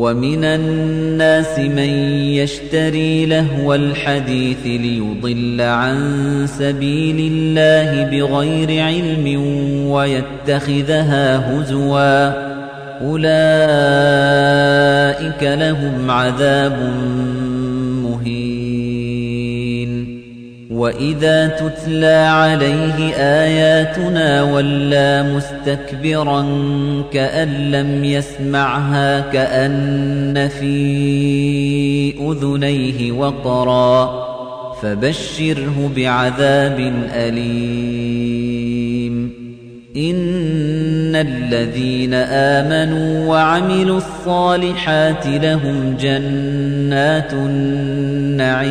ومن الناس من يشتري لهو الحديث ليضل عن سبيل الله بغير علم ويتخذها هزوا. أولئك لهم عذاب وإذا تتلى عليه آياتنا ولى مستكبرا كأن لم يسمعها كأن في أذنيه وقرا فبشره بعذاب أليم إن الذين آمنوا وعملوا الصالحات لهم جنات النعيم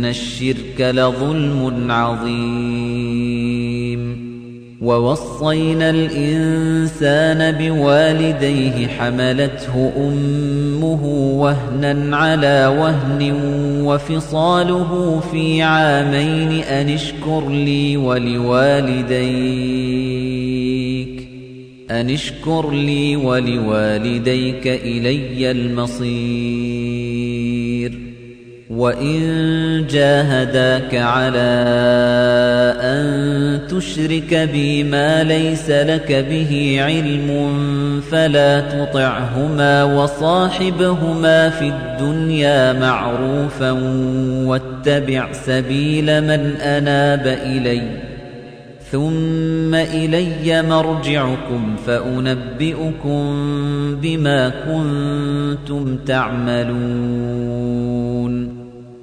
إن الشرك لظلم عظيم ووصينا الإنسان بوالديه حملته أمه وهنا على وهن وفصاله في عامين أن اشكر لي ولوالديك أن اشكر لي ولوالديك إلي المصير وإن جاهداك على أن تشرك بي ما ليس لك به علم فلا تطعهما وصاحبهما في الدنيا معروفا واتبع سبيل من أناب إليّ ثم إلي مرجعكم فأنبئكم بما كنتم تعملون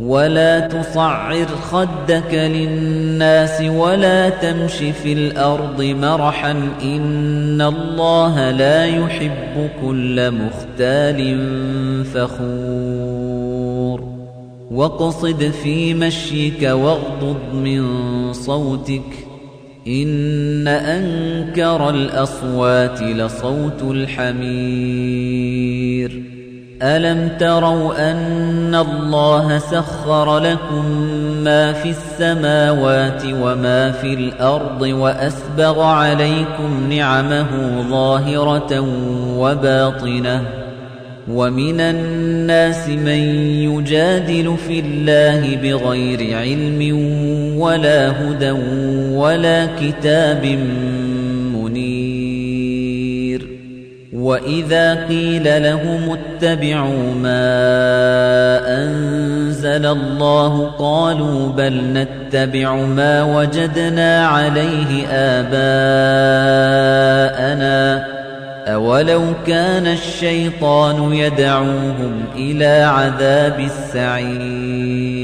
ولا تصعر خدك للناس ولا تمش في الأرض مرحا إن الله لا يحب كل مختال فخور. واقصد في مشيك واغضض من صوتك إن أنكر الأصوات لصوت الحمير. ألم تروا أن الله سخر لكم ما في السماوات وما في الأرض وأسبغ عليكم نعمه ظاهرة وباطنة ومن الناس من يجادل في الله بغير علم ولا هدى ولا كتاب وإذا قيل لهم اتبعوا ما أنزل الله قالوا بل نتبع ما وجدنا عليه آباءنا أولو كان الشيطان يدعوهم إلى عذاب السعير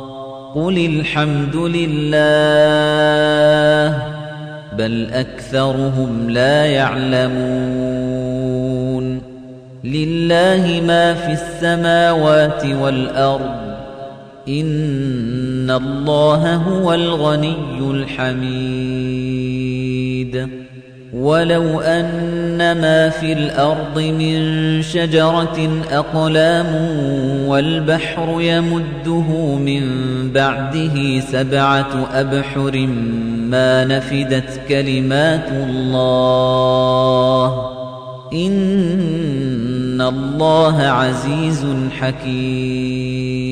قل الحمد لله بل أكثرهم لا يعلمون لله ما في السماوات والأرض إن الله هو الغني الحميد ولو أن ما في الأرض من شجرة أقلام والبحر يمده من بعده سبعة أبحر ما نفدت كلمات الله إن الله عزيز حكيم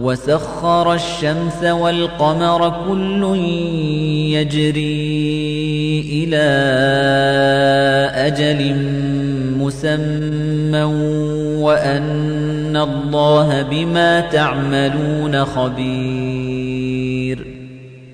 وسخر الشمس والقمر كل يجري إلى أجل مسمى وأن الله بما تعملون خبير.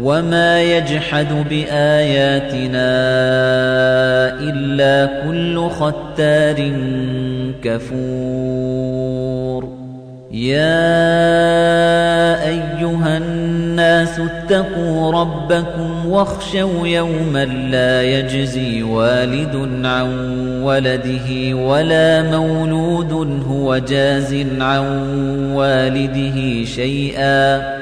وما يجحد بآياتنا إلا كل ختار كفور يا أيها الناس اتقوا ربكم واخشوا يوما لا يجزي والد عن ولده ولا مولود هو جاز عن والده شيئا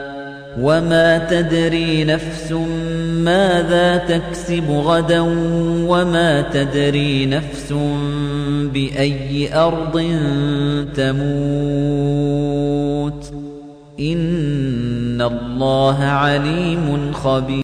وما تدري نفس ماذا تكسب غدا وما تدري نفس بأي أرض تموت إن الله عليم خبير